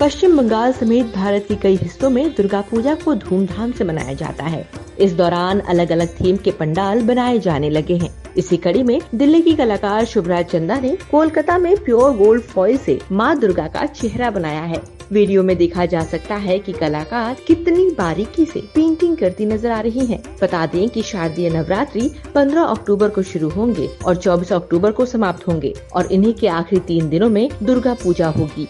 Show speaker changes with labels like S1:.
S1: पश्चिम बंगाल समेत भारत के कई हिस्सों में दुर्गा पूजा को धूमधाम से मनाया जाता है। इस दौरान अलग अलग थीम के पंडाल बनाए जाने लगे हैं। इसी कड़ी में दिल्ली की कलाकार शुभराज चंदा ने कोलकाता में प्योर गोल्ड फॉइल से माँ दुर्गा का चेहरा बनाया है। वीडियो में देखा जा सकता है कि कलाकार कितनी बारीकी से पेंटिंग करती नज़र आ रही हैं। बता दें कि शारदीय नवरात्रि 15 अक्टूबर को शुरू होंगे और 24 अक्टूबर को समाप्त होंगे और इन्हीं के आखिरी तीन दिनों में दुर्गा पूजा होगी।